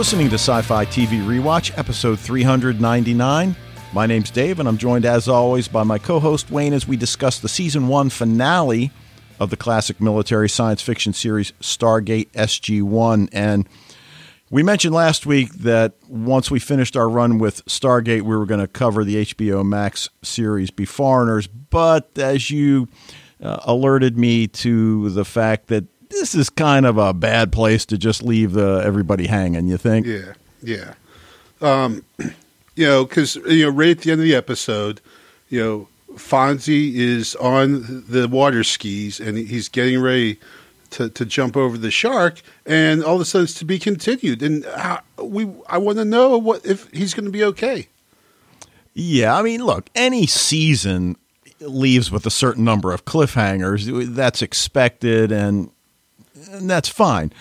listening to Sci Fi TV Rewatch, episode 399. My name's Dave, and I'm joined, as always, by my co host Wayne as we discuss the season one finale of the classic military science fiction series Stargate SG 1. And we mentioned last week that once we finished our run with Stargate, we were going to cover the HBO Max series Beforeigners. But as you uh, alerted me to the fact that this is kind of a bad place to just leave uh, everybody hanging. You think? Yeah, yeah. Um, you know, because you know, right at the end of the episode, you know, Fonzie is on the water skis and he's getting ready to, to jump over the shark, and all of a sudden it's to be continued. And how, we, I want to know what if he's going to be okay. Yeah, I mean, look, any season leaves with a certain number of cliffhangers. That's expected, and and that's fine.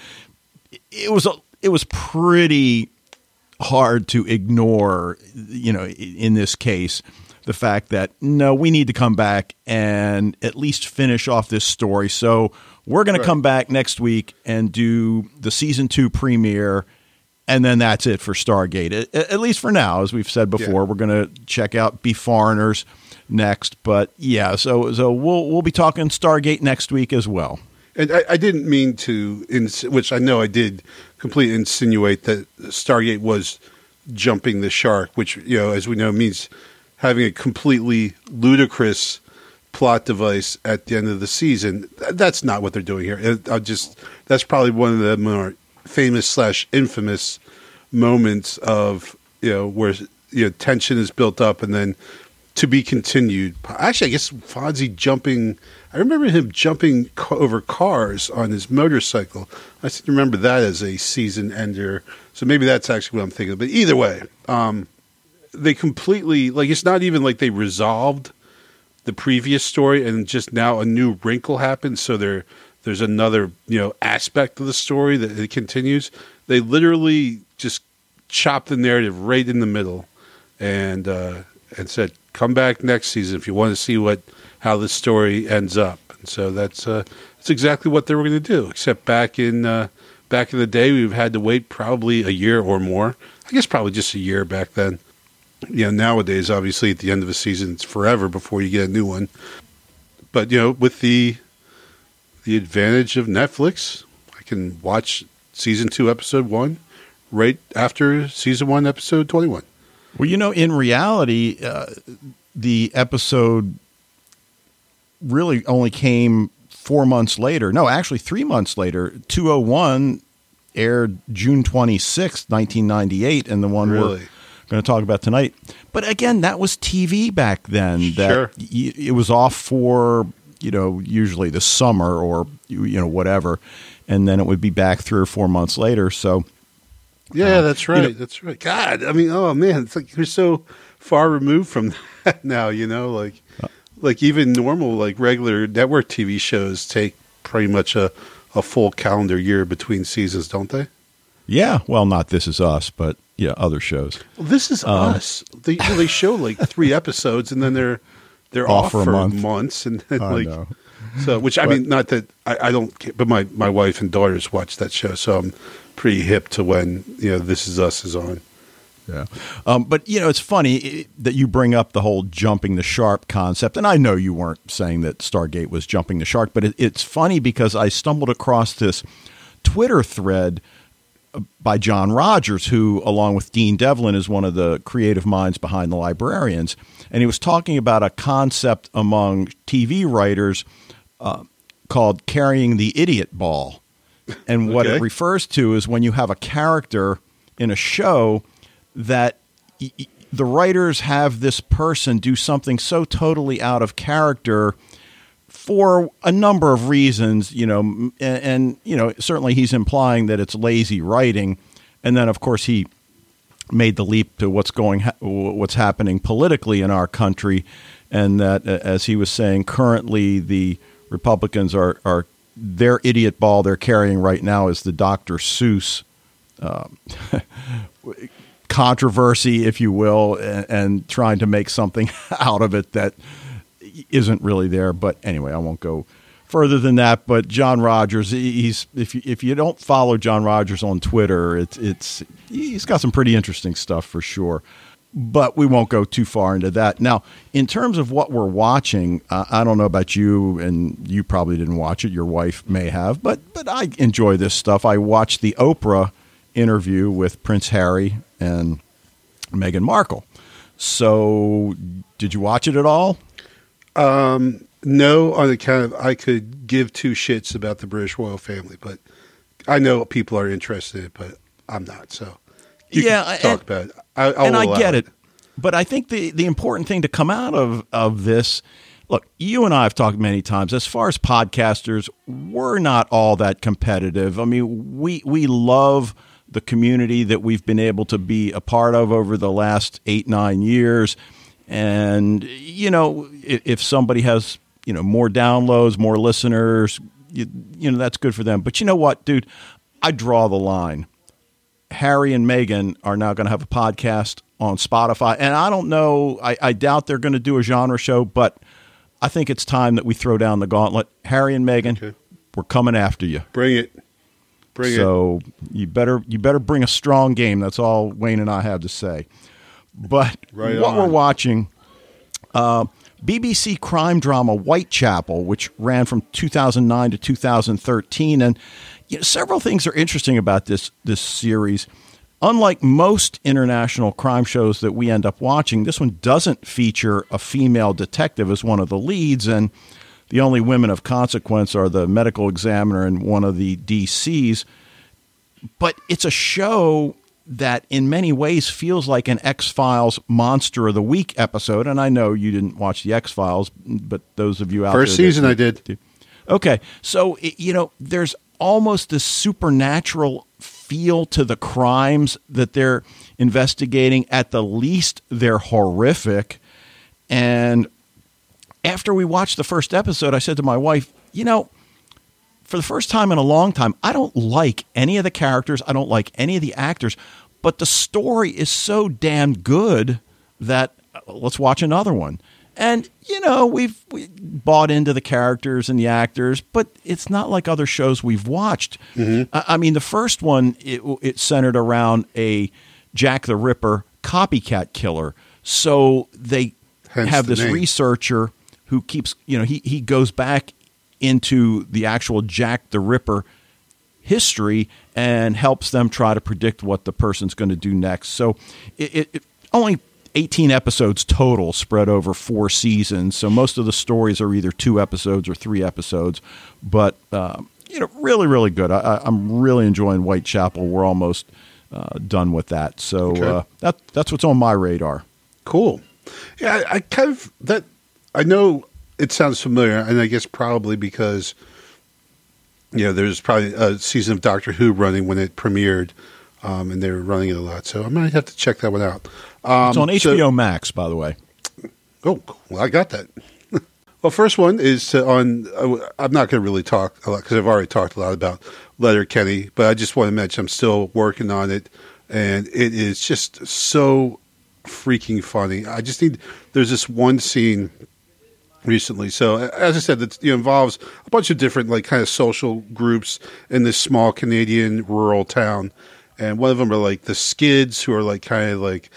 It was a, it was pretty hard to ignore, you know, in this case, the fact that no, we need to come back and at least finish off this story. So we're going right. to come back next week and do the season two premiere. And then that's it for Stargate, at, at least for now. As we've said before, yeah. we're going to check out Beforeigners next. But yeah, so so we'll we'll be talking Stargate next week as well. And I, I didn't mean to, ins- which I know I did, completely insinuate that Stargate was jumping the shark, which you know, as we know, means having a completely ludicrous plot device at the end of the season. That's not what they're doing here. I just that's probably one of the more famous slash infamous moments of you know where you know tension is built up and then to be continued. Actually, I guess Fonzie jumping I remember him jumping over cars on his motorcycle. I remember that as a season ender. So maybe that's actually what I'm thinking. Of. But either way, um, they completely like it's not even like they resolved the previous story and just now a new wrinkle happens. So there there's another you know aspect of the story that it continues. They literally just chopped the narrative right in the middle and uh, and said, "Come back next season if you want to see what." How the story ends up. And so that's uh, that's exactly what they were going to do. Except back in uh, back in the day, we've had to wait probably a year or more. I guess probably just a year back then. You know, nowadays, obviously, at the end of a season, it's forever before you get a new one. But you know, with the the advantage of Netflix, I can watch season two, episode one, right after season one, episode twenty-one. Well, you know, in reality, uh, the episode really only came four months later. No, actually, three months later. 201 aired June 26th, 1998, and the one really? we're going to talk about tonight. But again, that was TV back then. That sure. y- it was off for, you know, usually the summer or, you know, whatever. And then it would be back three or four months later. So. Yeah, uh, that's right. You know, that's right. God, I mean, oh man, it's like you're so far removed from that now. You know, like like even normal like regular network TV shows take pretty much a a full calendar year between seasons, don't they? Yeah, well, not This Is Us, but yeah, other shows. Well, this is um, Us. They they show like three episodes, and then they're they're off, off for, for month. months, and then, like know. so. Which I but, mean, not that I, I don't, but my my wife and daughters watch that show, so I'm pretty hip to when you know This Is Us is on. Yeah. Um, but, you know, it's funny that you bring up the whole jumping the shark concept. And I know you weren't saying that Stargate was jumping the shark, but it, it's funny because I stumbled across this Twitter thread uh, by John Rogers, who, along with Dean Devlin, is one of the creative minds behind the librarians. And he was talking about a concept among TV writers uh, called carrying the idiot ball. And what okay. it refers to is when you have a character in a show that y- the writers have this person do something so totally out of character for a number of reasons, you know, and, and, you know, certainly he's implying that it's lazy writing, and then of course he made the leap to what's going, what's happening politically in our country, and that, as he was saying, currently the Republicans are are their idiot ball they're carrying right now is the Dr. Seuss. Uh, controversy, if you will, and, and, trying to make something out of it that isn't really there. But anyway, I won't go further than that. But John Rogers, he's if you, if you don't follow John Rogers on Twitter, it's it's he's got some pretty interesting stuff for sure. But we won't go too far into that. Now, in terms of what we're watching, uh, I don't know about you, and you probably didn't watch it. Your wife may have, but but I enjoy this stuff. I watched the Oprah interview with Prince Harry and Meghan Markle. So, did you watch it at all? Um, no, on account of I could give two shits about the British royal family, but I know people are interested, but I'm not. So, yeah, can talk and, about it. I, and I get it. But I think the, the important thing to come out of, of this look, you and I have talked many times. As far as podcasters, we're not all that competitive. I mean, we we love the community that we've been able to be a part of over the last eight nine years, and you know, if, somebody has you know more downloads, more listeners, you, you know that's good for them. But you know what, dude, I draw the line. Harry and Meghan are now going to have a podcast on Spotify. And I don't know, I, I doubt they're going to do a genre show, but I think it's time that we throw down the gauntlet. Harry and Meghan, Okay. we're coming after you. Bring it. Bring it. so you better you better bring a strong game. That's all Wayne and I have to say. But Right what on. we're watching, uh, BBC crime drama Whitechapel, which ran from 2009 to 2013, and you know, several things are interesting about this this series. Unlike most international crime shows that we end up watching, this one doesn't feature a female detective as one of the leads, and the only women of consequence are the medical examiner and one of the DCs. But it's a show that, in many ways, feels like an X Files Monster of the Week episode. And I know you didn't watch the X Files, but those of you out First there that- season I did. Okay, so it- you know, there's almost this supernatural feel to the crimes that they're investigating. At the least, they're horrific. And after we watched the first episode, I said to my wife, "You know, for the first time in a long time, I don't like any of the characters. I don't like any of the actors, but the story is so damn good that uh, let's watch another one." And you know, we've we bought into the characters and the actors, but it's not like other shows we've watched. I, I mean, the first one it, it centered around a Jack the Ripper copycat killer, so they Hence have the this name. researcher who keeps you know he he goes back into the actual Jack the Ripper history and helps them try to predict what the person's going to do next. So it, it, it only 18 episodes total spread over four seasons. So most of the stories are either two episodes or three episodes, but uh, you know really really good. I, I'm really enjoying Whitechapel. We're almost uh, done with that. So Okay. uh, that that's what's on my radar. Cool. Yeah, I, I kind of that. I know it sounds familiar, and I guess probably because you know there's probably a season of Doctor Who running when it premiered, um, and they were running it a lot. So I might have to check that one out. Um, It's on so- HBO Max, by the way. Oh, well, I got that. well, first one is to, on. Uh, I'm not going to really talk a lot because I've already talked a lot about Letterkenny, but I just want to mention I'm still working on it, and it is just so freaking funny. I just need. There's this one scene recently. So as I said, it involves a bunch of different like kind of social groups in this small Canadian rural town, and one of them are like the Skids, who are like kind of like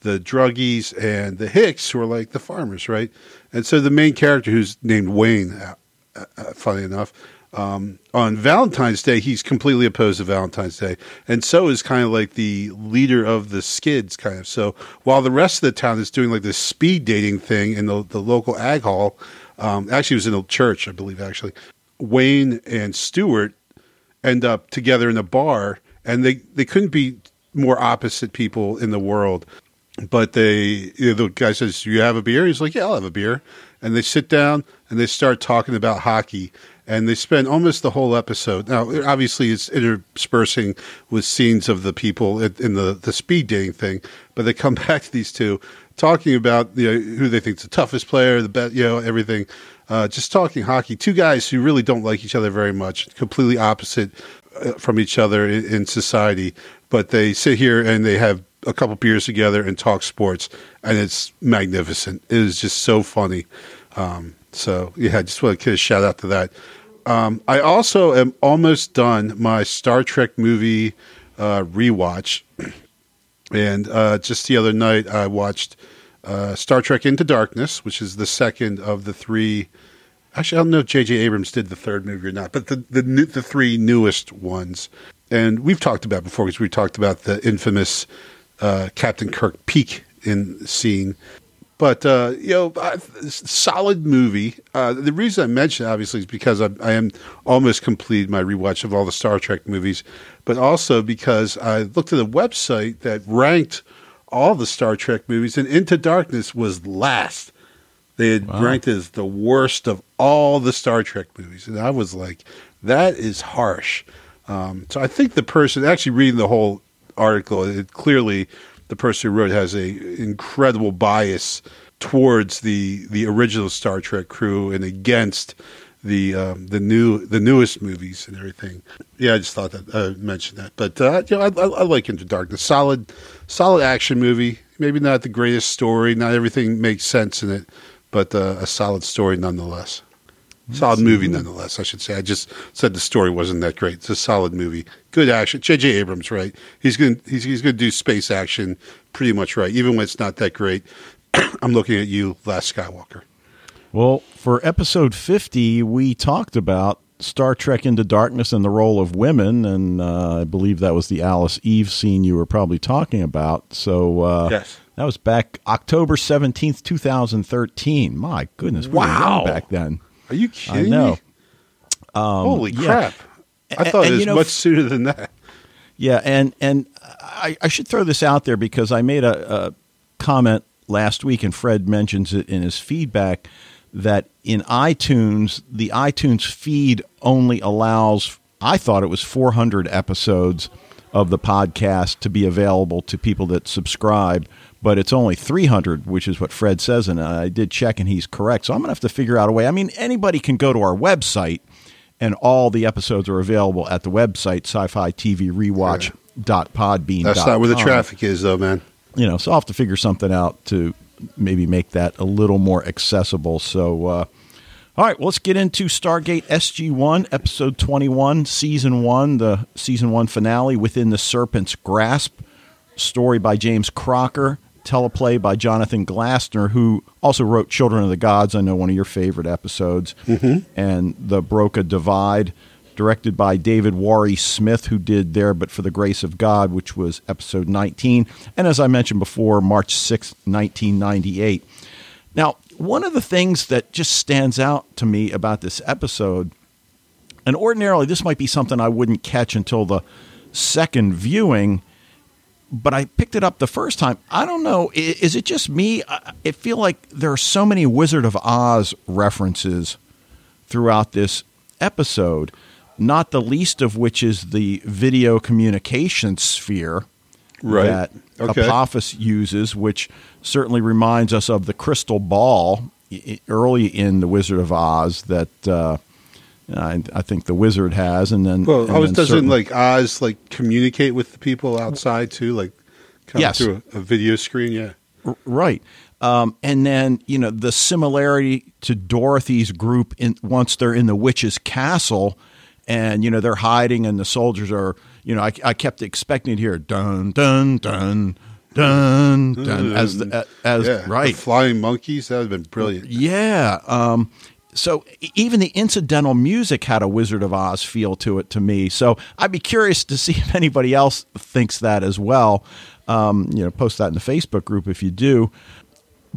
the druggies, and the Hicks, who are like the farmers, right? And so the main character, who's named Wayne, uh, uh, uh, funny enough. Um, on Valentine's Day, he's completely opposed to Valentine's Day, and so is kind of like the leader of the Skids, kind of. So while the rest of the town is doing like this speed dating thing in the the local ag hall, um, actually it was in a church, I believe. Actually, Wayne and Stewart end up together in a bar, and they they couldn't be more opposite people in the world. But they, you know, the guy says, "You have a beer?" He's like, "Yeah, I'll have a beer." And they sit down and they start talking about hockey, and they spend almost the whole episode. Now, obviously, it's interspersing with scenes of the people in the the speed dating thing, but they come back to these two talking about you know, who they think is the toughest player, the best, you know, everything. Uh, just talking hockey. Two guys who really don't like each other very much, completely opposite uh, from each other in, in society, but they sit here and they have a couple beers together and talk sports, and it's magnificent. It is just so funny. Um, so yeah, I just want to give a shout out to that. Um, I also am almost done my Star Trek movie uh, rewatch, and uh, just the other night I watched uh, Star Trek Into Darkness, which is the second of the three. Actually, I don't know if J.J. Abrams did the third movie or not, but the the, new, the three newest ones, and we've talked about before because we talked about the infamous uh, Captain Kirk peak in scene. But uh, you know, uh, solid movie. Uh, the reason I mention it, obviously is because I, I am almost completed my rewatch of all the Star Trek movies, but also because I looked at a website that ranked all the Star Trek movies, and Into Darkness was last. They had Wow. ranked it as the worst of all the Star Trek movies, and I was like, that is harsh. Um, so I think the person actually reading the whole article, it clearly the person who wrote has a incredible bias towards the the original Star Trek crew and against the um, the new the newest movies and everything. Yeah, I just thought that I would mention that. But uh, you know, I, I, I like Into Darkness. Solid, solid action movie. Maybe not the greatest story. Not everything makes sense in it, but uh, a solid story nonetheless. Solid movie nonetheless. I should say. I just said the story wasn't that great. It's a solid movie. Good action. J.J. Abrams, right? He's going to he's, he's going to do space action pretty much right, even when it's not that great. I'm looking at you, Last Skywalker. Well, for episode 50, we talked about Star Trek Into Darkness and the role of women, and uh, I believe that was the Alice Eve scene you were probably talking about. So uh, Yes. that was back October 17th, 2013. My goodness, Wow. back then. Are you I kidding know. me? Um, Holy yeah. crap! I thought and it was know, much sooner than that. Yeah, and and I, I should throw this out there because I made a, a comment last week, and Fred mentions it in his feedback that in iTunes, the iTunes feed only allows. I thought it was 400 episodes of the podcast to be available to people that subscribe, but it's only 300, which is what Fred says, and I did check, and he's correct. So I'm gonna have to figure out a way. I mean, anybody can go to our website and all the episodes are available at the website sci-fi TV rewatch.podbean. That's not where the traffic is, though, man. You know, so I'll have to figure something out to maybe make that a little more accessible. So, uh, all right, well, let's get into Stargate SG1, episode 21, season one, the season one finale, Within the Serpent's Grasp. Story by James Crocker, teleplay by Jonathan Glassner, who also wrote Children of the Gods. I know one of your favorite episodes, mm-hmm. and The Broca Divide, directed by David Warry-Smith, who did There But for the Grace of God, which was episode 19, and as I mentioned before, March 6, 1998. Now, one of the things that just stands out to me about this episode, and ordinarily this might be something I wouldn't catch until the second viewing, but I picked it up the first time. I don't know. Is it just me? I I feel like there are so many Wizard of Oz references throughout this episode, not the least of which is the video communication sphere Right. that Okay. Apophis uses, which certainly reminds us of the crystal ball early in the Wizard of Oz that uh, I, I think the wizard has, and then Well, and then doesn't certain- like Oz like communicate with the people outside too, like kind Yes. of through a, a video screen? Yeah. R- Right. Um, and then, you know, the similarity to Dorothy's group in once they're in the witch's castle and, you know, they're hiding and the soldiers are, you know, I, I kept expecting to hear dun, dun, dun, dun, dun, as, the, as, yeah. right. The flying monkeys. That would have been brilliant. Yeah. Um, so even the incidental music had a Wizard of Oz feel to it to me. So I'd be curious to see if anybody else thinks that as well. Um, you know, post that in the Facebook group if you do.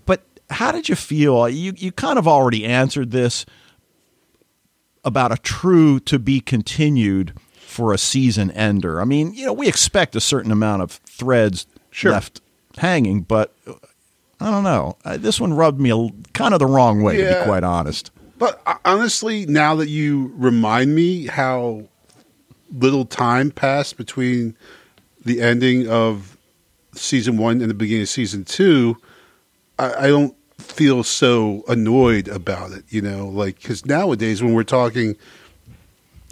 But how did you feel? You you kind of already answered this about a true to be continued for a season ender. I mean, you know, we expect a certain amount of threads Sure. left hanging, but I don't know. Uh, this one rubbed me a, kind of the wrong way, to be quite honest. But uh, honestly, now that you remind me how little time passed between the ending of season one and the beginning of season two, I, I don't feel so annoyed about it. You know, like because nowadays when we're talking,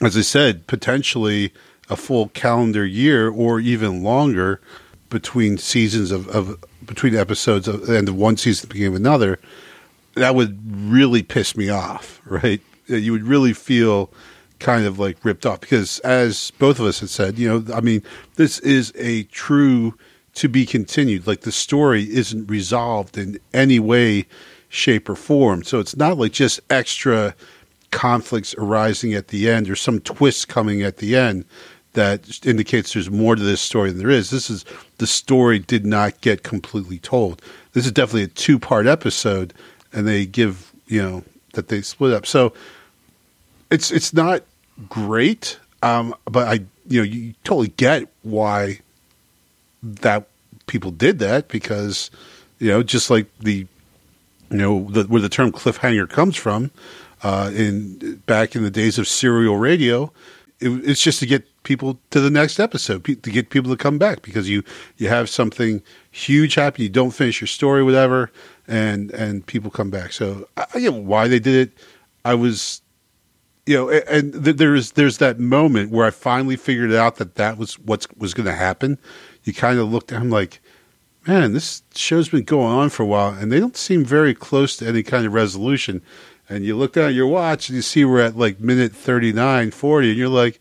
as I said, potentially a full calendar year or even longer between seasons of, of between episodes of the end of one season, the beginning of another, that would really piss me off, right? you would really feel kind of like ripped off because, as both of us had said, you know, I mean, this is a true to be continued. Like the story isn't resolved in any way, shape, or form. So it's not like just extra conflicts arising at the end or some twist coming at the end that indicates there's more to this story than there is. This is the story did not get completely told. This is definitely a two part episode, and they give you know that they split up. So it's it's not great, um, but I you know you totally get why that people did that because you know just like the you know the, where the term cliffhanger comes from uh, in back in the days of serial radio. It, it's just to get people to the next episode, to get people to come back because you you have something huge happen, you don't finish your story, whatever, and and people come back. So I, I get why they did it. I was, you know, and, and there's there's that moment where I finally figured out that that was what was going to happen. You kind of looked him like, man, this show's been going on for a while, and they don't seem very close to any kind of resolution. And you look down at your watch and you see we're at like minute 39, 40, and you're like,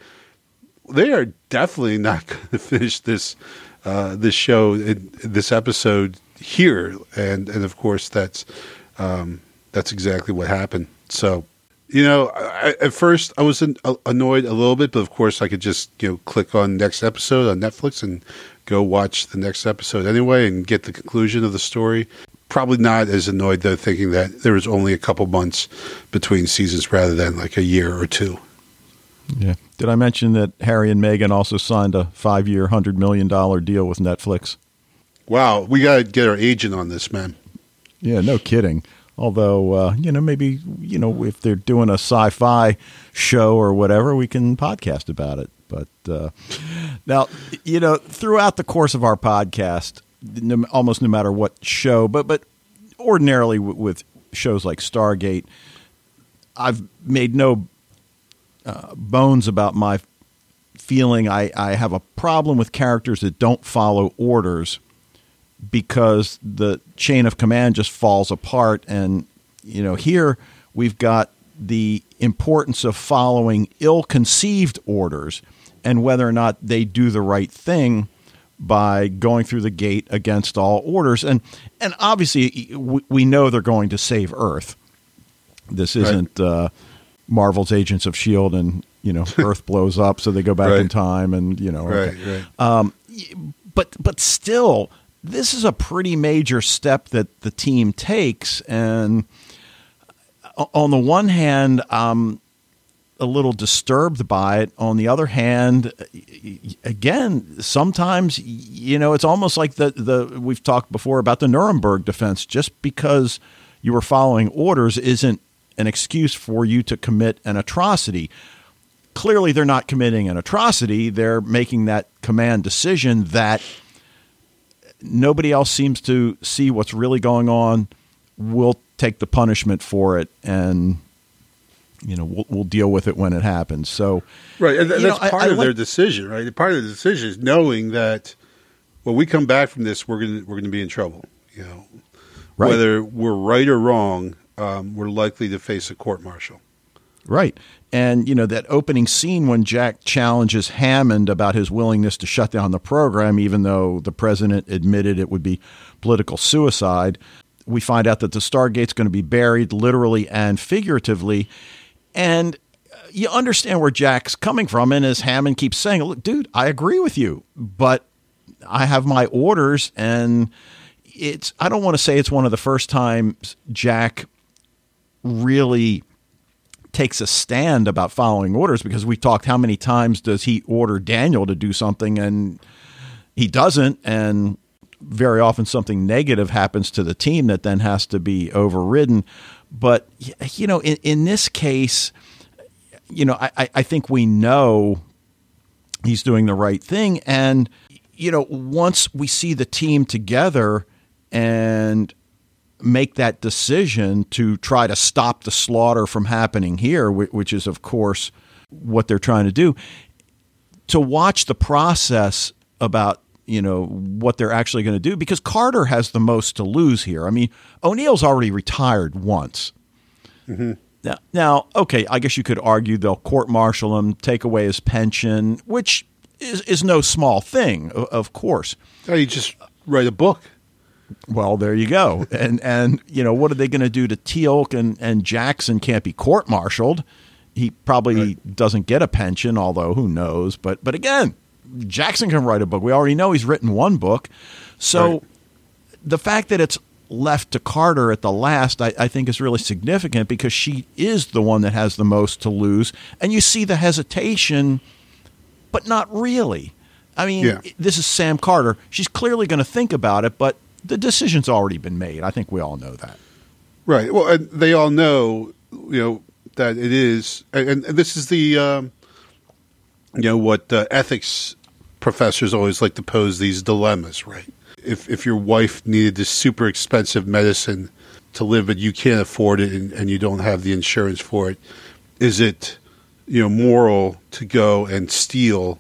they are definitely not going to finish this uh, this show this episode here, and and of course that's um, that's exactly what happened. So you know, I, at first I was annoyed a little bit, but of course I could just you know click on next episode on Netflix and go watch the next episode anyway and get the conclusion of the story. Probably not as annoyed though, thinking that there was only a couple months between seasons rather than like a year or two. Yeah. Did I mention that Harry and Meghan also signed a five year, $100 million deal with Netflix? Wow. We got to get our agent on this, man. Yeah, no kidding. Although, uh, you know, maybe, you know, if they're doing a sci fi show or whatever, we can podcast about it. But uh, now, you know, throughout the course of our podcast, no, almost no matter what show, but, but ordinarily w- with shows like Stargate, I've made no uh, bones about my feeling I, I have a problem with characters that don't follow orders because the chain of command just falls apart. And, you know, here we've got the importance of following ill conceived orders and whether or not they do the right thing by going through the gate against all orders. And, and obviously, we know they're going to save Earth. This isn't. Right. Uh, Marvel's Agents of Shield, and you know Earth blows up, so they go back right. in time, and you know, right, right. Um, but but still, this is a pretty major step that the team takes, and on the one hand, I'm a little disturbed by it. On the other hand, again, sometimes you know it's almost like the the we've talked before about the Nuremberg defense. Just because you were following orders isn't an excuse for you to commit an atrocity. Clearly, they're not committing an atrocity. They're making that command decision that nobody else seems to see what's really going on. We'll take the punishment for it and you know we'll, we'll deal with it when it happens so right and that's know, part I, of I their decision right part of the decision is knowing that when we come back from this we're going to we're going to be in trouble you know right. whether we're right or wrong um, we're likely to face a court martial. Right. And, you know, that opening scene when Jack challenges Hammond about his willingness to shut down the program, even though the president admitted it would be political suicide, we find out that the Stargate's going to be buried literally and figuratively. And you understand where Jack's coming from. And as Hammond keeps saying, look, dude, I agree with you, but I have my orders. And it's, I don't want to say it's one of the first times Jack really takes a stand about following orders because we talked how many times does he order Daniel to do something and he doesn't and very often something negative happens to the team that then has to be overridden. But you know in, in this case you know I, I think we know he's doing the right thing. And you know once we see the team together and make that decision to try to stop the slaughter from happening here, which is, of course, what they're trying to do. To watch the process about you know what they're actually going to do because Carter has the most to lose here. I mean, O'Neill's already retired once. Mm-hmm. Now, now, okay, I guess you could argue they'll court martial him, take away his pension, which is, is no small thing, of course. Oh, you just write a book. Well, there you go. And and you know what are they going to do to Teal'c and and Jackson can't be court martialed. He probably doesn't get a pension, although who knows. But but again, Jackson can write a book. We already know he's written one book. So Right. the fact that it's left to Carter at the last, I, I think, is really significant because she is the one that has the most to lose, and you see the hesitation, but not really. I mean, Yeah. this is Sam Carter. She's clearly going to think about it, but the decision's already been made. I think we all know that. Right. Well, they all know, you know, that it is, and, and this is the, um, you know, what uh, ethics professors always like to pose these dilemmas, right? If if your wife needed this super expensive medicine to live, but you can't afford it, and, and you don't have the insurance for it, is it, you know, moral to go and steal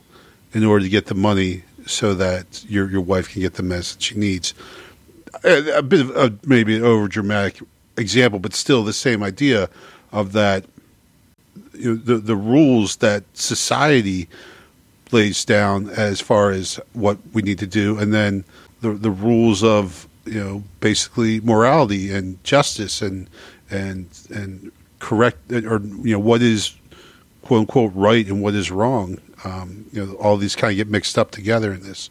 in order to get the money so that your your wife can get the medicine she needs? A, a bit of a, maybe an over dramatic example, but still the same idea of that you know, the the rules that society lays down as far as what we need to do, and then the the rules of you know basically morality and justice and and and correct or you know what is quote unquote right and what is wrong. Um, you know, all these kind of get mixed up together in this.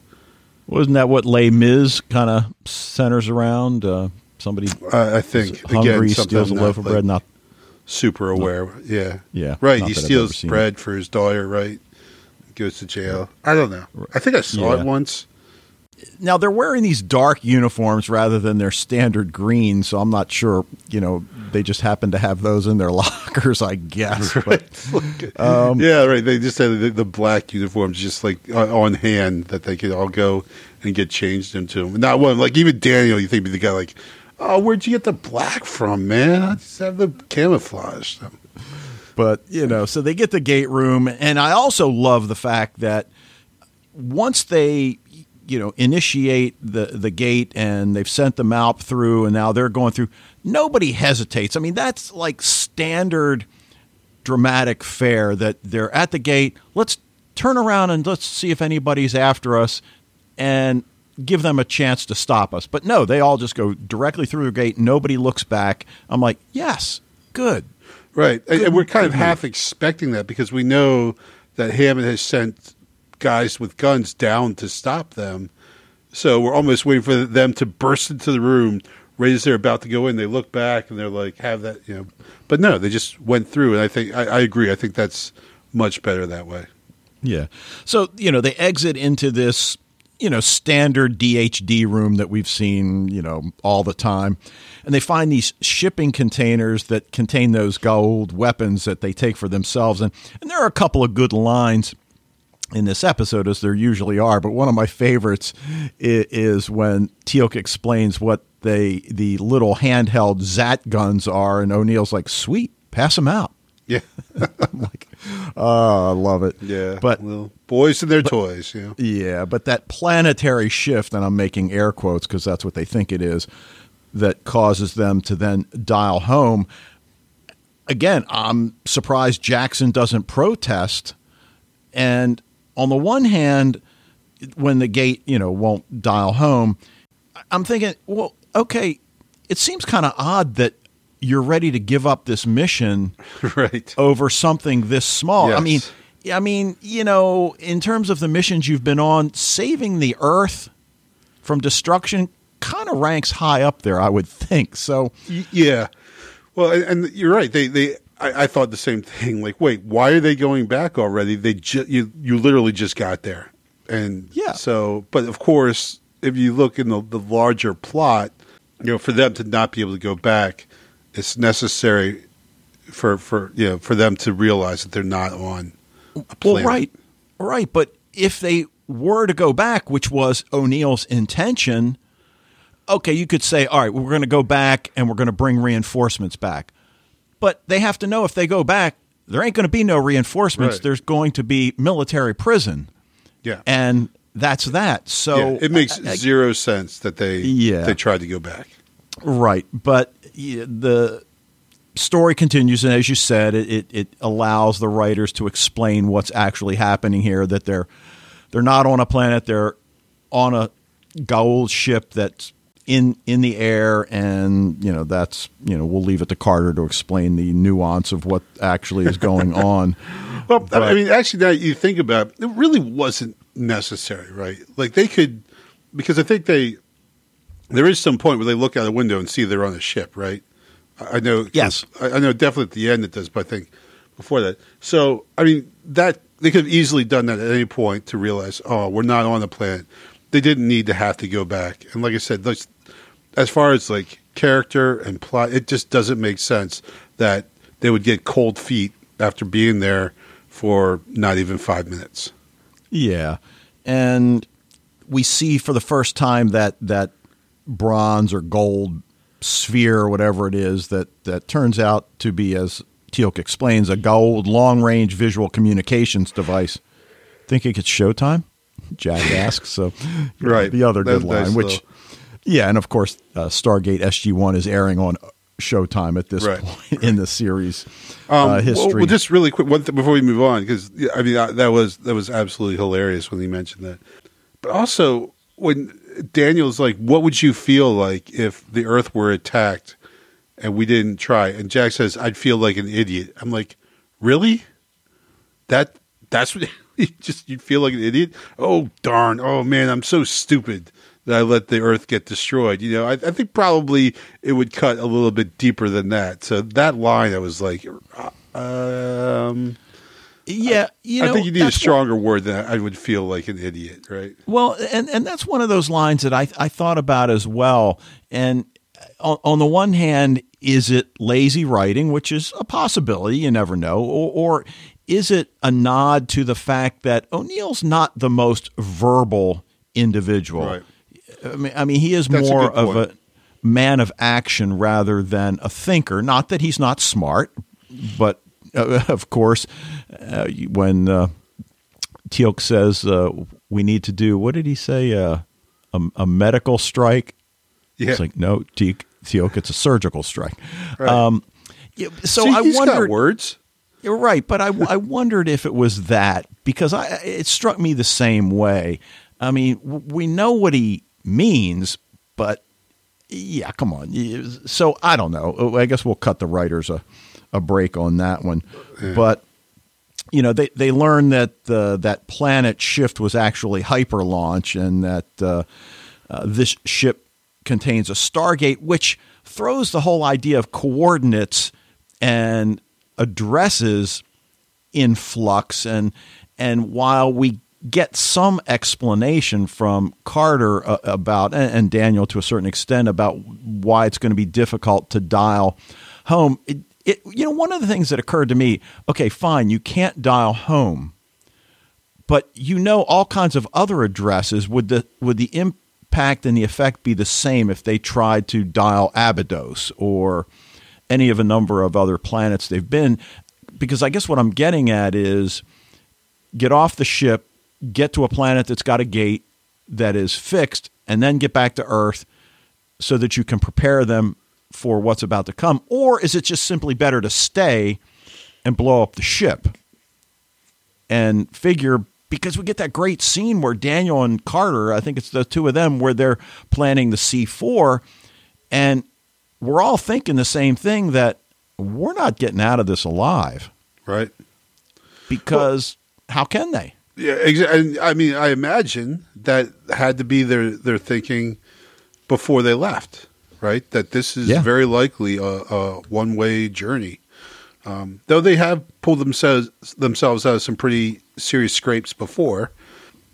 Wasn't that what Les Mis kind of centers around? Uh, somebody Uh, I think hungry again, steals a loaf not, of bread. Not super aware. Yeah, Yeah, right. He steals bread for his daughter. Right, goes to jail. I don't know. I think I saw Yeah. it once. Now they're wearing these dark uniforms rather than their standard green, so I'm not sure. You know, they just happen to have those in their lockers, I guess. But Um, yeah, right. They just had the, the black uniforms just like on on hand that they could all go and get changed into. Not one like even Daniel. You think be the guy like, oh, where'd you get the black from, man? I just have the camouflage. but you know, so they get the gate room, and I also love the fact that once they you know initiate the the gate and they've sent the malp through, and now they're going through. Nobody hesitates. I mean, that's like standard dramatic fare that they're at the gate. Let's turn around and let's see if anybody's after us, and give them a chance to stop us. But no, they all just go directly through the gate. Nobody looks back. I'm like, yes, good. Right, and, and we're kind of half expecting that because we know that Hammond has sent guys with guns down to stop them. So we're almost waiting for them to burst into the room right as they're about to go in. They look back and they're like, "Have that," you know. But no, they just went through, and I think I, I agree. I think that's much better that way. Yeah. So, you know, they exit into this, you know, standard DHD room that we've seen, you know, all the time. And they find these shipping containers that contain those gold weapons that they take for themselves. And, and there are a couple of good lines in this episode, as there usually are. But one of my favorites is, when Teal'c explains what they the little handheld Zat guns are. And O'Neill's like, sweet, pass them out. Yeah, I'm like, oh, I love it. yeah. But well, boys and their toys, you know. yeah, but that planetary shift, and I'm making air quotes because that's what they think it is, that causes them to then dial home. Again, I'm surprised Jackson doesn't protest. And on the one hand, when the gate, you know, won't dial home, I'm thinking, well, okay, it seems kind of odd that you're ready to give up this mission right. over something this small. I mean, I mean, you know, in terms of the missions you've been on, saving the Earth from destruction kind of ranks high up there, I would think. So, Yeah. Well, and, and you're right. They they I, I thought the same thing. Like, wait, why are they going back already? They ju- you you literally just got there, and Yeah. So, but of course, if you look in the, the larger plot, you know, for them to not be able to go back, it's necessary for for you know for them to realize that they're not on a well, right, right. But if they were to go back, which was O'Neill's intention, okay, you could say, all right, we're going to go back and we're going to bring reinforcements back. But they have to know if they go back, there ain't going to be no reinforcements. Right. There's going to be military prison. Yeah. and that's that. So yeah, it makes I- I- zero sense that they Yeah. they tried to go back. right, but yeah, the story continues, and as you said, it, it, allows the writers to explain what's actually happening here. That they're they're not on a planet; they're on a Goa'uld ship that's in in the air, and you know that's you know we'll leave it to Carter to explain the nuance of what actually is going on. Well, but, I mean, actually, now you think about it, it really wasn't necessary, right? Like they could, because I think they there is some point where they look out a window and see they're on a ship, right? I know. Yes, I, I know. Definitely at the end it does, but I think before that. So I mean that they could have easily done that at any point to realize, oh, we're not on the planet. They didn't need to have to go back. And like I said, as far as like character and plot, it just doesn't make sense that they would get cold feet after being there for not even five minutes. Yeah, and we see for the first time that that bronze or gold sphere or whatever it is that that turns out to be, as Teal'c explains, a gold long range visual communications device. Think it it's Showtime? Jack asks. So, right. The other good line, which, though. yeah, and of course, uh, Stargate SG One is airing on Showtime at this right. point in the series um, uh, history. Well, well, just really quick one before we move on, because I mean that was that was absolutely hilarious when he mentioned that. But also when Daniel's like, "What would you feel like if the Earth were attacked and we didn't try?" And Jack says, "I'd feel like an idiot." I'm like, "Really? That that's what you just you'd feel like an idiot? Oh darn! Oh man, I'm so stupid." that I let the Earth get destroyed. You know, I, I, think probably it would cut a little bit deeper than that. So that line, I was like, um, yeah, you know, I think you need a stronger what, word than I would feel like an idiot, right? Well, and and that's one of those lines that I I thought about as well. And on, on the one hand, is it lazy writing, which is a possibility, you never know, or, or is it a nod to the fact that O'Neill's not the most verbal individual? Right. I mean, I mean, he is That's more a of a man of action rather than a thinker. Not that he's not smart, but uh, of course, uh, when uh, Teal'c says uh, we need to do, what did he say? Uh, a, a, medical strike. Yeah. It's like no, Teal'c, it's a surgical strike. Right. Um, so See, I wondered words. You're right, but I, I wondered if it was that because I it struck me the same way. I mean, we know what he means, but yeah, come on. So I don't know. I guess we'll cut the writers a, a break on that one. Yeah. But you know, they they learned that uh, that planet shift was actually hyper launch, and that uh, uh, this ship contains a Stargate, which throws the whole idea of coordinates and addresses in flux. And and while we get some explanation from Carter uh, about and, Daniel to a certain extent about why it's going to be difficult to dial home. It, it, you know, one of the things that occurred to me. Okay, fine, you can't dial home, but you know all kinds of other addresses. Would the would the impact and the effect be the same if they tried to dial Abydos or any of a number of other planets they've been? Because I guess what I'm getting at is get off the ship get to a planet that's got a gate that is fixed, and then get back to Earth so that you can prepare them for what's about to come? Or is it just simply better to stay and blow up the ship and figure? Because we get that great scene where Daniel and Carter, I think it's the two of them, where they're planning the C4, and we're all thinking the same thing that we're not getting out of this alive. Right. Because well, how can they? Yeah, exactly. I mean, I imagine that had to be their their thinking before they left, right? That this is yeah. very likely a, a one way journey. Um, though they have pulled themselves themselves out of some pretty serious scrapes before,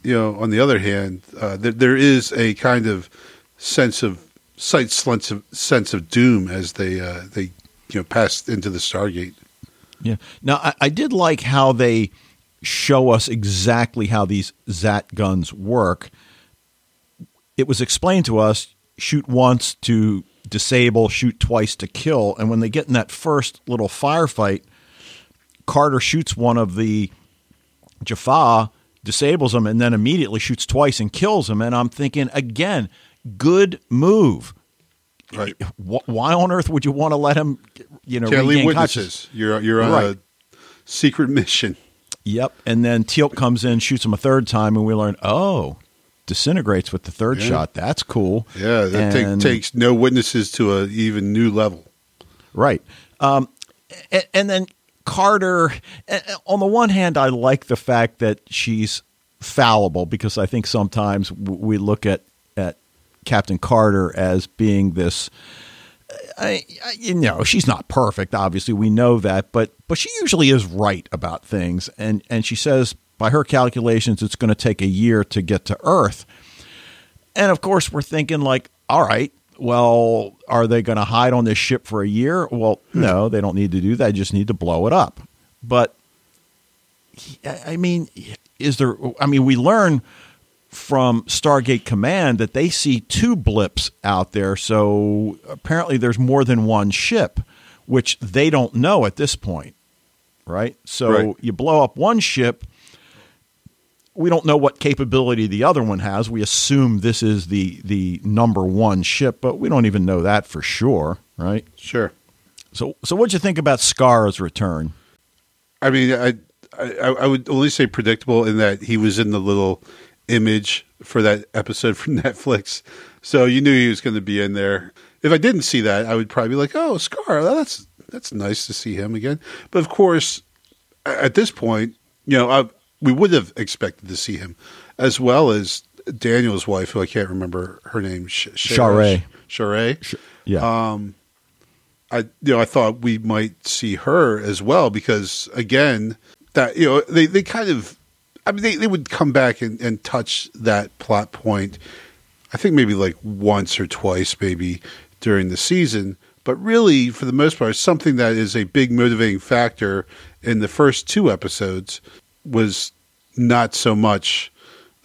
you know. On the other hand, uh, there, there is a kind of sense of sight sense of sense of doom as they uh, they you know pass into the Stargate. Yeah. Now I, I did like how they show us exactly how these Zat guns work. It was explained to us shoot once to disable, shoot twice to kill. And when they get in that first little firefight, Carter shoots one of the Jaffa, disables him, and then immediately shoots twice and kills him. And I'm thinking, again, good move. Right. Why on earth would you want to let him you know, Can't leave witnesses. You're you're on Right. a secret mission. Yep. And then Teal'c comes in, shoots him a third time, and we learn, oh, disintegrates with the third Yeah. shot. That's cool. Yeah, that take, takes no witnesses to a even new level. Right. Um, and, and then Carter, on the one hand, I like the fact that she's fallible because I think sometimes we look at Captain Carter as being this. I, I, you know, she's not perfect. Obviously, we know that, but but she usually is right about things. And and she says, by her calculations, it's going to take a year to get to Earth. And of course, we're thinking like, all right, well, are they going to hide on this ship for a year? Well, hmm. no, they don't need to do that. They just need to blow it up. But I I mean, is there? I mean, we learn from Stargate Command that they see two blips out there. So apparently, there's more than one ship, which they don't know at this point, right? So Right. you blow up one ship. We don't know what capability the other one has. We assume this is the the number one ship, but we don't even know that for sure, right? Sure. So, so what'd you think about Skaara's return? I mean, I, I I would only say predictable in that he was in the little image for that episode from Netflix, so you knew he was going to be in there. If I didn't see that, I would probably be like, "Oh, Skaara, that's that's nice to see him again." But of course, at this point, you know, I, we would have expected to see him, as well as Daniel's wife, who I can't remember her name, Sh- Sha're. Sha're. Yeah, Um, I you know I thought we might see her as well because again that you know they, they kind of I mean they, they would come back and, and touch that plot point I think maybe like once or twice maybe during the season. But really for the most part something that is a big motivating factor in the first two episodes was not so much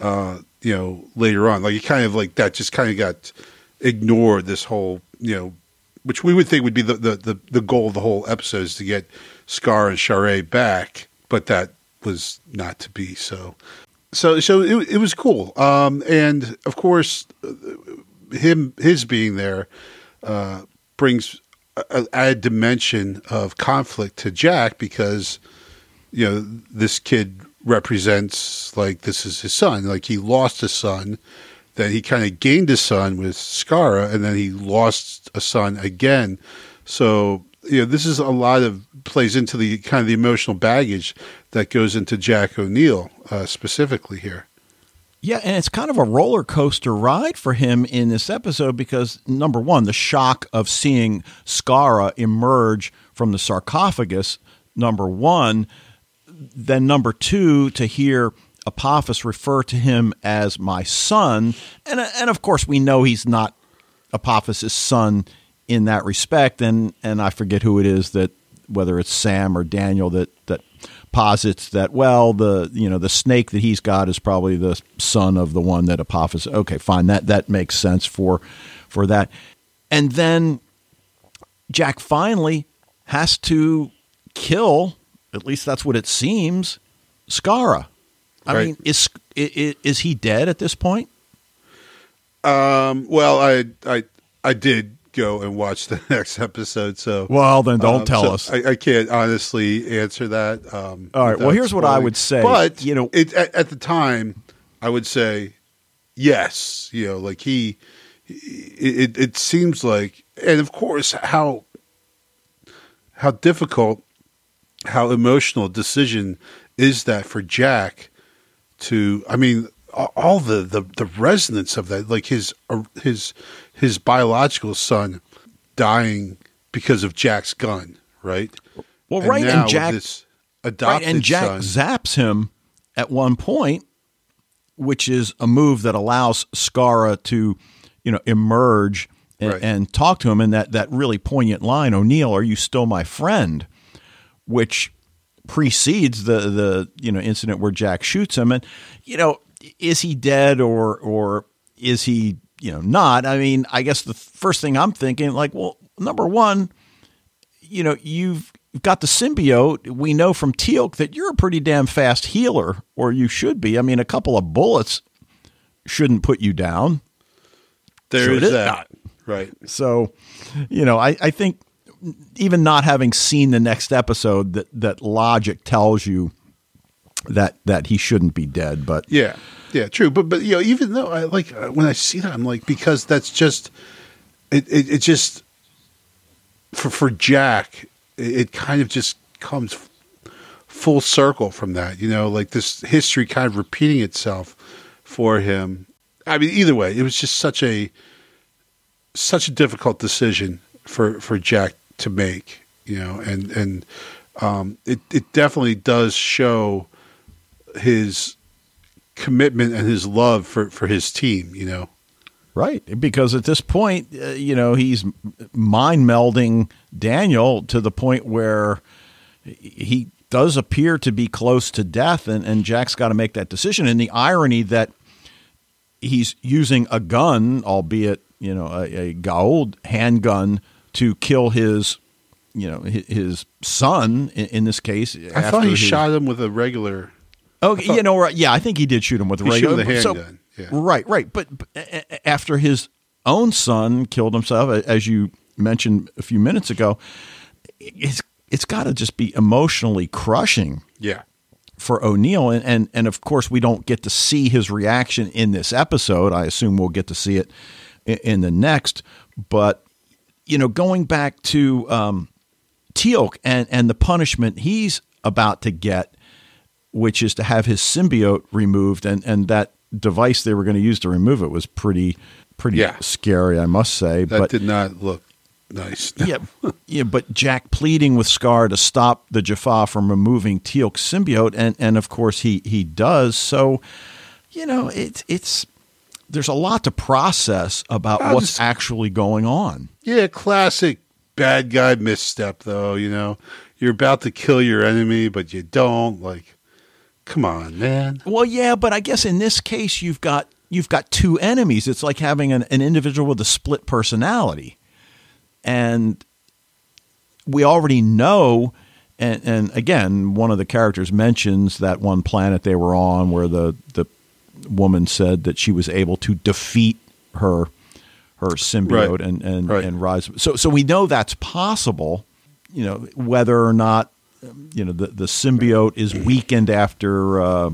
uh, you know later on. Like it kind of like that just kind of got ignored this whole you know which we would think would be the, the, the, the goal of the whole episode is to get Skaara and Sha're back, but that was not to be. So, so, so it, it was cool. Um, and of course, him his being there uh, brings a- added dimension of conflict to Jack because you know this kid represents like this is his son. Like he lost a son then he kind of gained a son with Skaara, and then he lost a son again. So you know, this is a lot of plays into the kind of the emotional baggage that goes into Jack O'Neill uh, specifically here. Yeah, and it's kind of a roller coaster ride for him in this episode because number one, the shock of seeing Skaara emerge from the sarcophagus, number one. Then number two, to hear Apophis refer to him as my son, and and of course we know he's not Apophis' son in that respect, and and I forget who it is that whether it's Sam or Daniel that that posits that well the you know the snake that he's got is probably the son of the one that Apophis. Okay, fine, that that makes sense for for that, and then Jack finally has to kill. At least that's what it seems. Skaara. I Right. mean, is, is is he dead at this point? Um, well, I I I did go and watch the next episode, so Well, then don't um, tell so us. I, I can't honestly answer that. Um, All right, well, here's what I would say. But You know- it, at, at the time, I would say yes. You know, like he, it, it seems like, and of course, how how difficult, how emotional a decision is that for Jack to? I mean, all the the, the resonance of that, like his uh, his his biological son dying because of Jack's gun, right? Well, right, and now with Jack- this Right, and Jack son, zaps him at one point, which is a move that allows Skaara to, you know, emerge and, Right. and talk to him. And that that really poignant line, "O'Neill, are you still my friend?" which precedes the the you know incident where Jack shoots him. And you know, is he dead or or is he you know not? I mean, I guess the first thing I'm thinking, like, well, number one, you know, you've got the symbiote. We know from Teal'c that you're a pretty damn fast healer, or you should be. I mean, a couple of bullets shouldn't put you down. there is that, not? right? So, you know, I, I think even not having seen the next episode, that that logic tells you that that he shouldn't be dead. But Yeah, yeah, true. But but you know, even though I like uh, when I see that, I'm like because that's just it. It, it just for for Jack, it, it kind of just comes full circle from that. You know, like this history kind of repeating itself for him. I mean, either way, it was just such a such a difficult decision for for Jack to make. You know, and and um, it it definitely does show his commitment and his love for, for his team, you know. Right, because at this point, uh, you know, he's mind melding Daniel to the point where he does appear to be close to death, and, and Jack's got to make that decision. And the irony that he's using a gun, albeit you know a, a Goa'uld handgun, to kill his, you know, his, his son in, in this case. I thought he shot him with a regular. Oh, you know, right? Yeah, I think he did shoot him with a He shot regular him so- handgun, yeah. Right, right. But, but after his own son killed himself, as you mentioned a few minutes ago, it's it's got to just be emotionally crushing Yeah. for O'Neill, and, and and of course we don't get to see his reaction in this episode. I assume we'll get to see it in, in the next. But you know, going back to um, Teal'c and and the punishment he's about to get, which is to have his symbiote removed, and and that device they were going to use to remove it was pretty pretty Yeah. scary, I must say. That but did not look nice. yeah, yeah, but Jack pleading with Skaara to stop the Jaffa from removing Teal'c's symbiote, and and of course he he does. So, you know, it's it's there's a lot to process about I'll what's just- actually going on. Yeah, classic bad guy misstep, though. You know, you're about to kill your enemy, but you don't. Like, come on, man. Well, yeah, but I guess in this case you've got you've got two enemies. It's like having an, an individual with a split personality, and we already know. And, and again, one of the characters mentions that one planet they were on, where the the woman said that she was able to defeat her her symbiote Right. and and, Right. and rise. So so we know that's possible. You know whether or not you know the the symbiote is weakened after uh,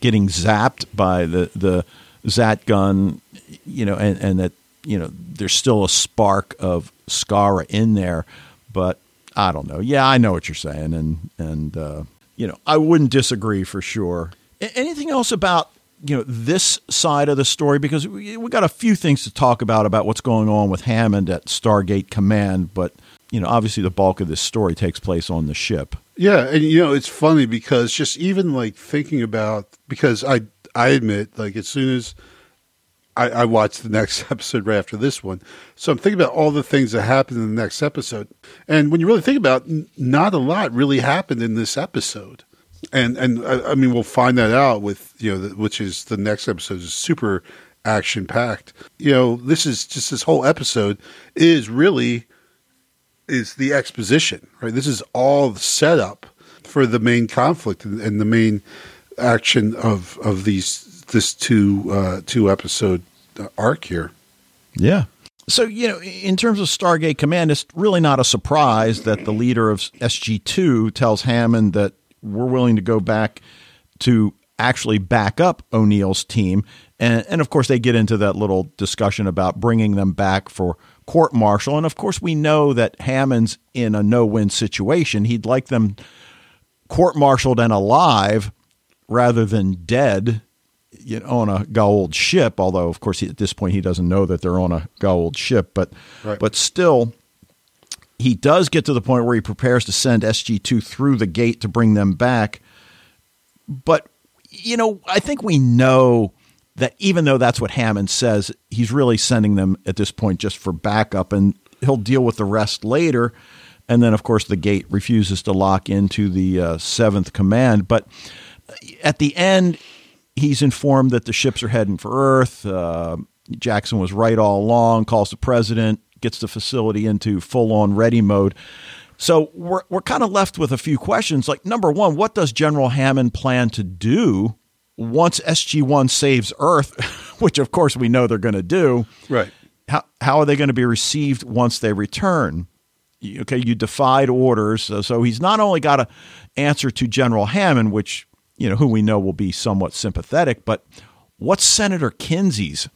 getting zapped by the the Zat gun, you know, and and that you know there's still a spark of Skaara in there, but I don't know. Yeah, I know what you're saying, and and uh, you know I wouldn't disagree for sure. Anything else about you know this side of the story because we, we got a few things to talk about about what's going on with Hammond at Stargate Command, but you know obviously the bulk of this story takes place on the ship. Yeah, and you know it's funny because just even like thinking about because I I admit like as soon as I, I watched the next episode right after this one, so I'm thinking about all the things that happened in the next episode, and when you really think about, it, not a lot really happened in this episode, and and I, mean we'll find that out with you know the, which is the next episode is super action packed. You know this is just this whole episode is really is the exposition, right? This is all the setup for the main conflict and, and the main action of of these this two uh, two episode uh, arc here. Yeah. So, you know, in terms of Stargate Command, it's really not a surprise that the leader of SG2 tells Hammond that we're willing to go back to actually back up O'Neill's team. And, and of course, they get into that little discussion about bringing them back for court martial. And of course, we know that Hammond's in a no win situation. He'd like them court martialed and alive rather than dead you know, on a Goa'uld ship. Although, of course, he, at this point he doesn't know that they're on a Goa'uld ship, but Right. but still, he does get to the point where he prepares to send SG two through the gate to bring them back. But you know, I think we know that even though that's what Hammond says, he's really sending them at this point just for backup, and he'll deal with the rest later. And then, of course, the gate refuses to lock into the uh, seventh command. But at the end, he's informed that the ships are heading for Earth. Uh, Jackson was right all along. Calls the president, gets the facility into full on ready mode. So we're we're kind of left with a few questions. Like number one, what does General Hammond plan to do once SG One saves Earth, which of course we know they're going to do. Right. How how are they going to be received once they return? Okay, you defied orders, so, so he's not only got to answer to General Hammond, which you know who we know will be somewhat sympathetic, but what's Senator Kinsey's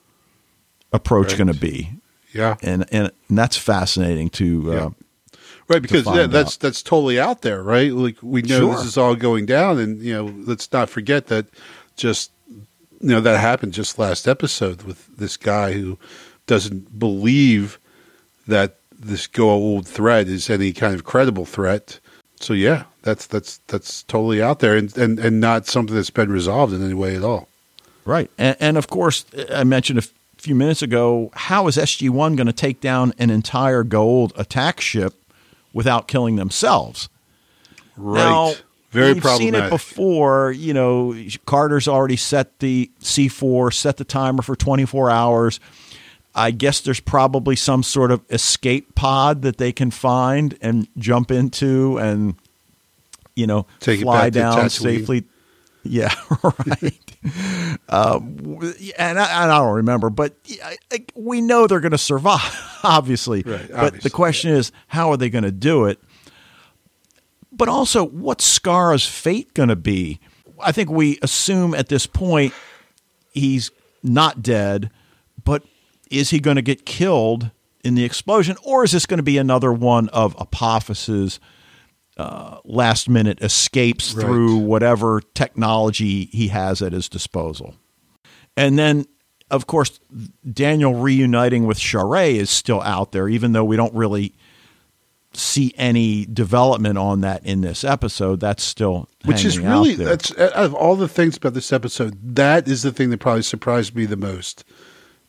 approach Right. going to be? Yeah. And, and and that's fascinating to. Uh, Right, because yeah, that's out. that's totally out there, right? Like we know Sure. this is all going down, and you know, let's not forget that just you know that happened just last episode with this guy who doesn't believe that this Goa'uld threat is any kind of credible threat. So yeah, that's that's that's totally out there, and and and not something that's been resolved in any way at all. Right. And, and of course, I mentioned a few minutes ago how is SG 1 going to take down an entire Goa'uld attack ship without killing themselves? Right, Now, very we've seen it before. You know, Carter's already set the C4, set the timer for 24 hours. I guess there's probably some sort of escape pod that they can find and jump into and, you know, Take fly down safely. Yeah, right. um, and, I, and I don't remember, but I- I- we know they're going to survive, obviously. Right, but obviously, the question is, how are they going to do it? But also, what's Skaara's fate going to be? I think we assume at this point he's not dead, but is he going to get killed in the explosion, or is this going to be another one of Apophis's uh, last minute escapes Right. through whatever technology he has at his disposal? And then, of course, Daniel reuniting with Charest is still out there, even though we don't really see any development on that in this episode. That's still which is really that's out of all the things about this episode that is the thing that probably surprised me the most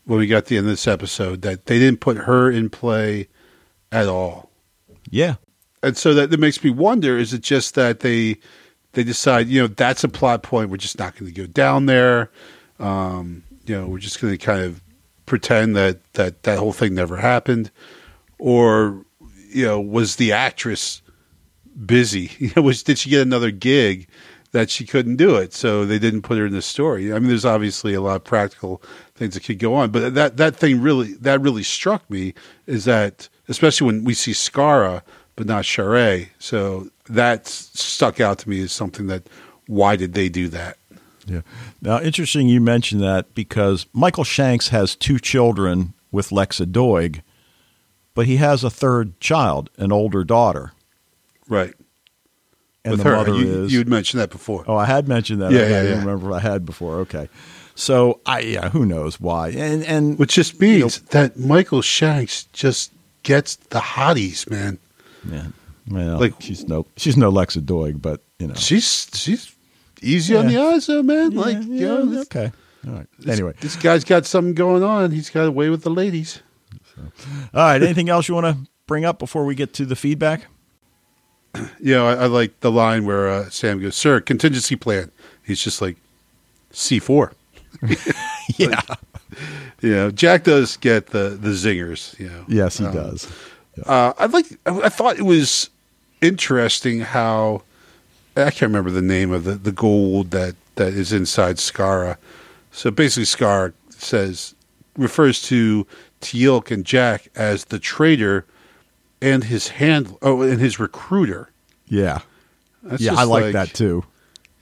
when we got to the end of this episode that they didn't put her in play at all yeah. and so that, that makes me wonder is it just that they they decide you know that's a plot point we're just not going to go down there um, you know we're just going to kind of pretend that that that whole thing never happened or you know was the actress busy? Was did she get another gig that she couldn't do it? So they didn't put her in the story. I mean there's obviously a lot of practical things that could go on but that that thing really that really struck me is that especially when we see Skaara but not Charest so that stuck out to me as something that why did they do that? Yeah. Now, interesting you mentioned that because Michael Shanks has two children with Lexa Doig, but he has a third child, an older daughter. right And with the her mother you, is. you'd mentioned that before oh, I had mentioned that. Yeah, I, yeah, I didn't remember if I had before. Okay. So, I yeah, who knows why. And, and which just means that Michael Shanks just gets the hotties man yeah, well, like- she's no she's no Lexa Doig, but, you know. she's she's easy on the eyes though man like yeah, you know, this- okay. All right. this- Anyway. this guy's got something going on he's got away with the ladies All right. Anything else you want to bring up before we get to the feedback? you know, I, I like the line where uh, Sam goes, "Sir, contingency plan." He's just like C four. Yeah. You know, Jack does get the the zingers. You know, yes, he Um, does. Uh, I like. I I thought it was interesting how I can't remember the name of the the Goa'uld that that is inside Skaara. So basically, Skara says refers to Teal'c and Jack as the traitor and his hand oh and his recruiter. Yeah. That's yeah, I like, that too.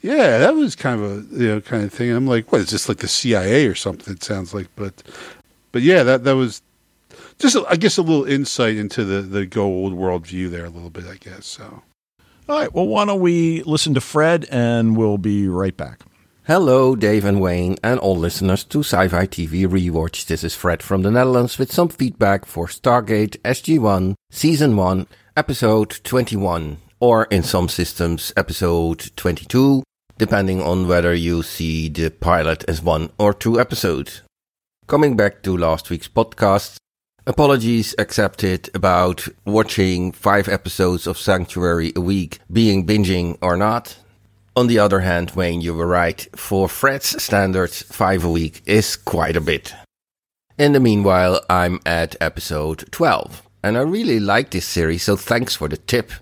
Yeah, that was kind of a you know kind of thing. I'm like, what is this like the CIA or something? It sounds like, but but yeah, that that was just I guess a little insight into the the Goa'uld world view there a little bit. I guess so. All right. Well, why don't we listen to Fred and we'll be right back. Hello, Dave and Wayne, and all listeners to Sci Fi TV Rewatch. This is Fred from the Netherlands with some feedback for Stargate SG1, Season 1, Episode 21, or in some systems, Episode 22, depending on whether you see the pilot as one or two episodes. Coming back to last week's podcast, apologies accepted about watching five episodes of Sanctuary a week, being binging or not. On the other hand, Wayne, you were right. For Fred's standards, five a week is quite a bit. In the meanwhile, I'm at episode 12, and I really like this series, so thanks for the tip.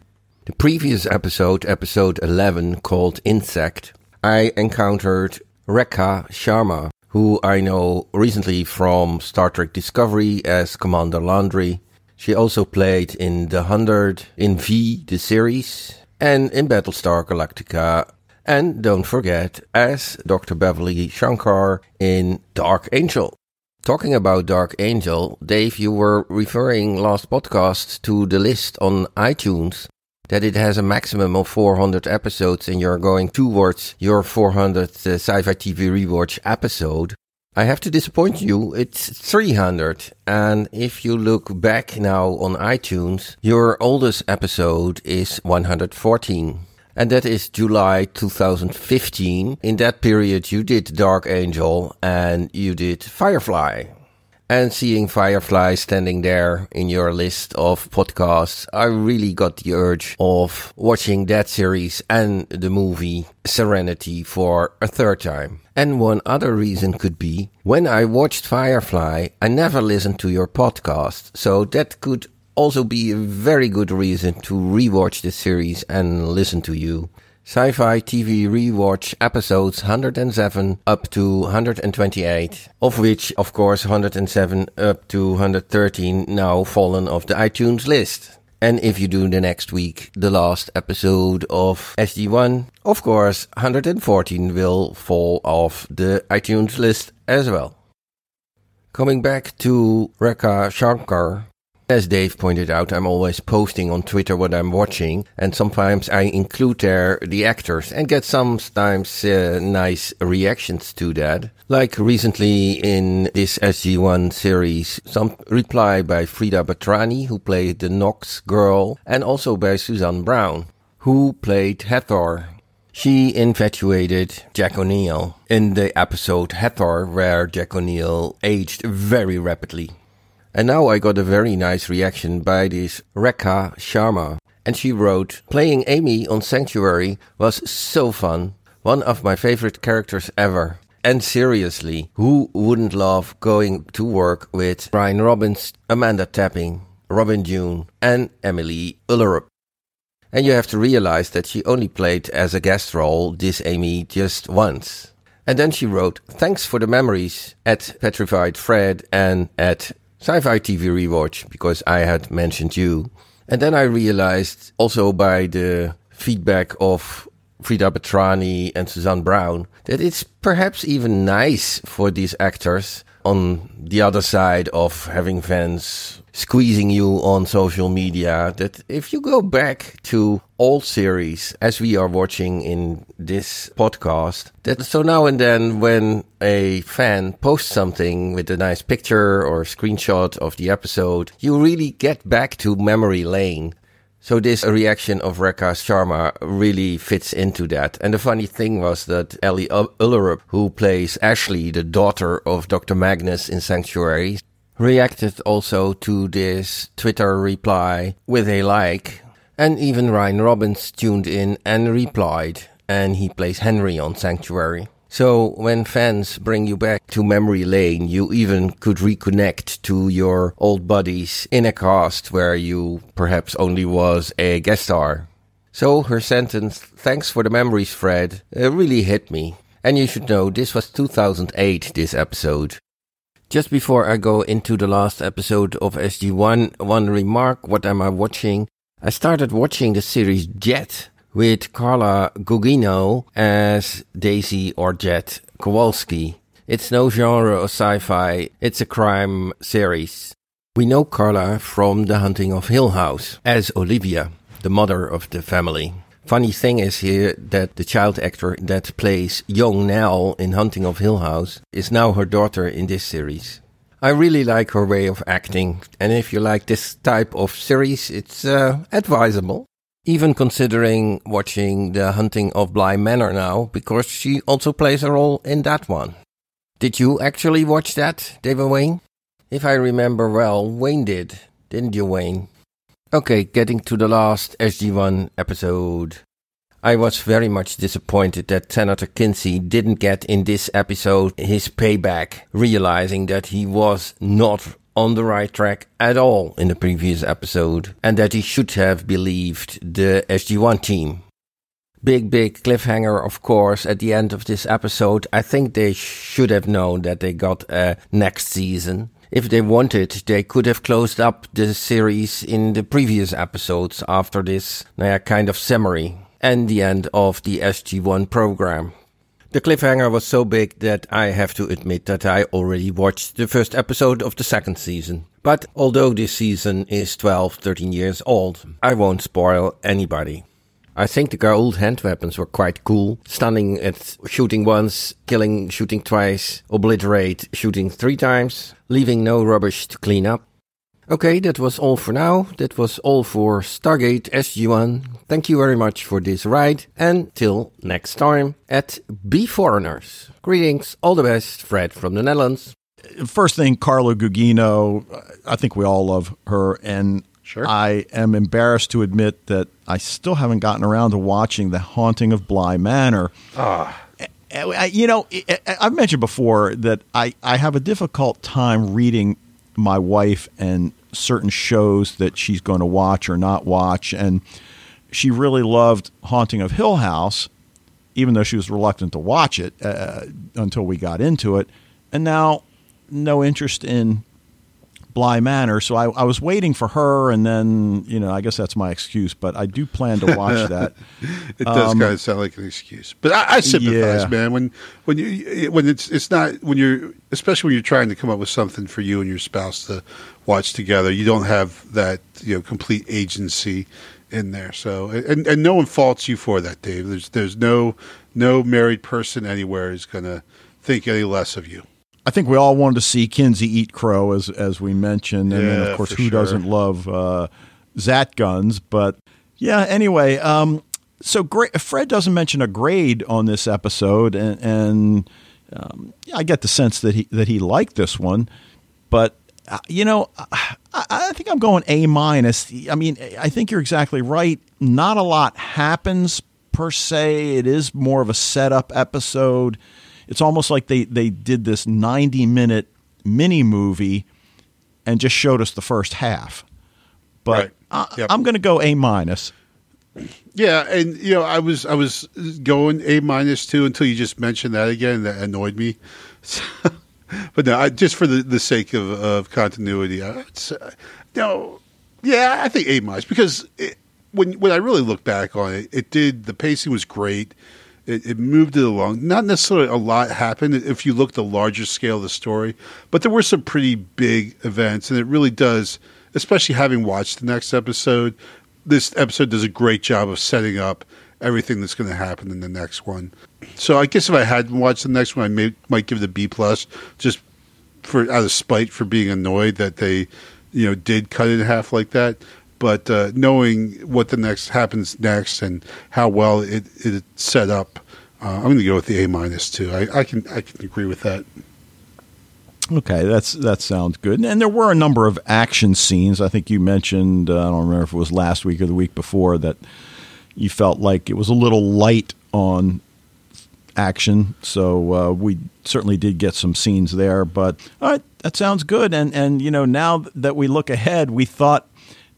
The previous episode, episode 11, called Insect, I encountered Rekha Sharma, who I know recently from Star Trek Discovery as Commander Landry. She also played in The Hundred, in V, the series, and in Battlestar Galactica. And don't forget, as Dr. Beverly Shankar in Dark Angel. Talking about Dark Angel, Dave, you were referring last podcast to the list on iTunes that it has a maximum of 400 episodes and you're going towards your 400 uh, sci-fi TV rewatch episode. I have to disappoint you. It's 300. And if you look back now on iTunes, your oldest episode is 114. And that is July 2015. In that period, you did Dark Angel and you did Firefly. And seeing Firefly standing there in your list of podcasts, I really got the urge of watching that series and the movie Serenity for a third time. And one other reason could be when I watched Firefly, I never listened to your podcast. So that could also be a very good reason to rewatch the series and listen to you. Sci-Fi TV Rewatch episodes 107 up to 128, of which, of course, 107 up to 113 now fallen off the iTunes list. And if you do the next week, the last episode of SG1, of course, 114 will fall off the iTunes list as well. Coming back to Rekha Shankar, as Dave pointed out, I'm always posting on Twitter what I'm watching, and sometimes I include there the actors and get sometimes uh, nice reactions to that. Like recently in this SG1 series, some reply by Frida Betrani, who played the Nox girl, and also by Suzanne Braun, who played Hathor. She infatuated Jack O'Neill in the episode Hathor, where Jack O'Neill aged very rapidly. And now I got a very nice reaction by this Rekha Sharma. And she wrote, Playing Amy on Sanctuary was so fun. One of my favorite characters ever. And seriously, who wouldn't love going to work with Ryan Robbins, Amanda Tapping, Robin Dunne, and Emilie Ullerup? And you have to realize that she only played as a guest role this Amy just once. And then she wrote, Thanks for the memories at Petrified Fred and at Sci-Fi TV rewatch because I had mentioned you. And then I realized also by the feedback of Freida Betrani and Suzanne Braun that it's perhaps even nice for these actors on the other side of having fans squeezing you on social media that if you go back to old series as we are watching in this podcast that so now and then when a fan posts something with a nice picture or screenshot of the episode you really get back to memory lane so this reaction of Rekha Sharma really fits into that. And the funny thing was that Ellie Ullerup, who plays Ashley, the daughter of Dr. Magnus in Sanctuary, reacted also to this Twitter reply with a like. And even Ryan Robbins tuned in and replied. And he plays Henry on Sanctuary. So when fans bring you back to memory lane, you even could reconnect to your old buddies in a cast where you perhaps only was a guest star. So her sentence, thanks for the memories, Fred, uh, really hit me. And you should know this was 2008, this episode. Just before I go into the last episode of SG1, one remark, what am I watching? I started watching the series Jett with Carla Gugino as Daisy or Jett Kowalski. It's no genre of sci-fi, it's a crime series. We know Carla from The Hunting of Hill House as Olivia, the mother of the family. Funny thing is here that the child actor that plays young Nell in Hunting of Hill House is now her daughter in this series. I really like her way of acting, and if you like this type of series, it's uh, advisable. Even considering watching The Hunting of Bly Manor now, because she also plays a role in that one. Did you actually watch that, David Wayne? If I remember well, Wayne did, didn't you, Wayne? Okay, getting to the last SG1 episode. I was very much disappointed that Senator Kinsey didn't get in this episode his payback, realizing that he was not on the right track at all in the previous episode and that he should have believed the SG1 team. Big, big cliffhanger, of course, at the end of this episode. I think they should have known that they got a next season. If they wanted, they could have closed up the series in the previous episodes after this naja, kind of summary and the end of the SG1 program. The cliffhanger was so big that I have to admit that I already watched the first episode of the second season. But although this season is 12, 13 years old, I won't spoil anybody. I think the old hand weapons were quite cool. Stunning at shooting once, killing, shooting twice, obliterate, shooting three times, leaving no rubbish to clean up. Okay, that was all for now. That was all for Stargate SG1. Thank you very much for this ride. And till next time at Beforeigners. Greetings, all the best, Fred from the Netherlands. First thing, Carla Gugino. I think we all love her, and Sure. I am embarrassed to admit that I still haven't gotten around to watching The Haunting of Bly Manor. Ah, You know, I've mentioned before that I, I have a difficult time reading my wife and certain shows that she's going to watch or not watch. And she really loved Haunting of Hill House, even though she was reluctant to watch it uh, until we got into it. And now, no interest in Bly Manor. So I, I was waiting for her, and then, you know, I guess that's my excuse, but I do plan to watch that. it does Um, kind of sound like an excuse, but I, I sympathize, Yeah. man. When when you when it's it's not when you're especially when you're trying to come up with something for you and your spouse to watch together, you don't have that you know complete agency in there. So and and no one faults you for that, Dave. There's there's no no married person anywhere is going to think any less of you. I think we all wanted to see Kinsey eat crow, as as we mentioned, and then of course, who sure. doesn't love uh, Zat guns? But yeah, anyway, um, so gra- Fred doesn't mention a grade on this episode, and, and um, I get the sense that he that he liked this one, but uh, you know, I, I think I'm going A minus. I mean, I think you're exactly right. Not a lot happens per se. It is more of a setup episode. It's almost like they they did this 90 minute mini movie and just showed us the first half. But Right. I, Yep. I'm going to go A minus. Yeah, and you know, I was I was going A minus two until you just mentioned that again. That annoyed me. but no, I, just for the, the sake of, of continuity, I, uh, no, yeah, I think A minus because it, when when I really look back on it, it did the pacing was great. It, it moved it along. Not necessarily a lot happened if you look at the larger scale of the story, but there were some pretty big events, and it really does. Especially having watched the next episode, this episode does a great job of setting up everything that's going to happen in the next one. So I guess if I hadn't watched the next one, I may, might give it a B plus, just for out of spite for being annoyed that they, you know, did cut it in half like that. But uh, knowing what the next happens next and how well it it set up, uh, I'm going to go with the A minus too. I, I can I can agree with that. Okay, that's that sounds good. And there were a number of action scenes. I think you mentioned. Uh, I don't remember if it was last week or the week before that you felt like it was a little light on action. So uh, we certainly did get some scenes there. But all right, that sounds good. And and you know now that we look ahead, we thought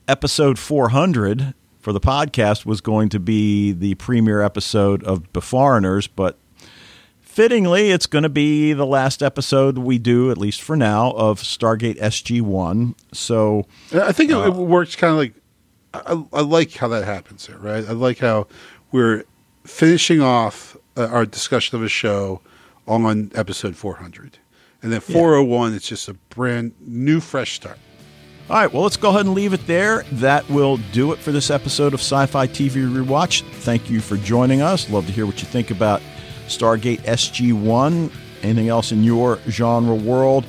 episode 400 for the podcast was going to be the premiere episode of Beforeigners, but fittingly, it's going to be the last episode we do, at least for now, of Stargate SG One. So I think it, it works kind of like I, I like how that happens there, right? I like how we're finishing off uh, our discussion of a show on episode 400, and then 401 it's just a brand new, fresh start. All right, well, let's go ahead and leave it there. That will do it for this episode of Sci Fi TV Rewatch. Thank you for joining us. Love to hear what you think about Stargate SG 1. Anything else in your genre world?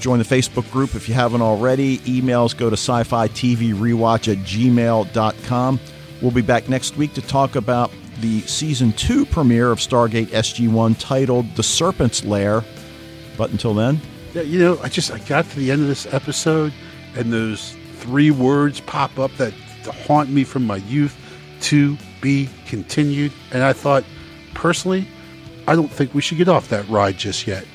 Join the Facebook group if you haven't already. Emails go to sci fi TV rewatch at gmail.com. We'll be back next week to talk about the season two premiere of Stargate SG 1 titled The Serpent's Lair. But until then, you know, I just I got to the end of this episode, and those three words pop up that haunt me from my youth: "To be continued." And I thought, personally, I don't think we should get off that ride just yet.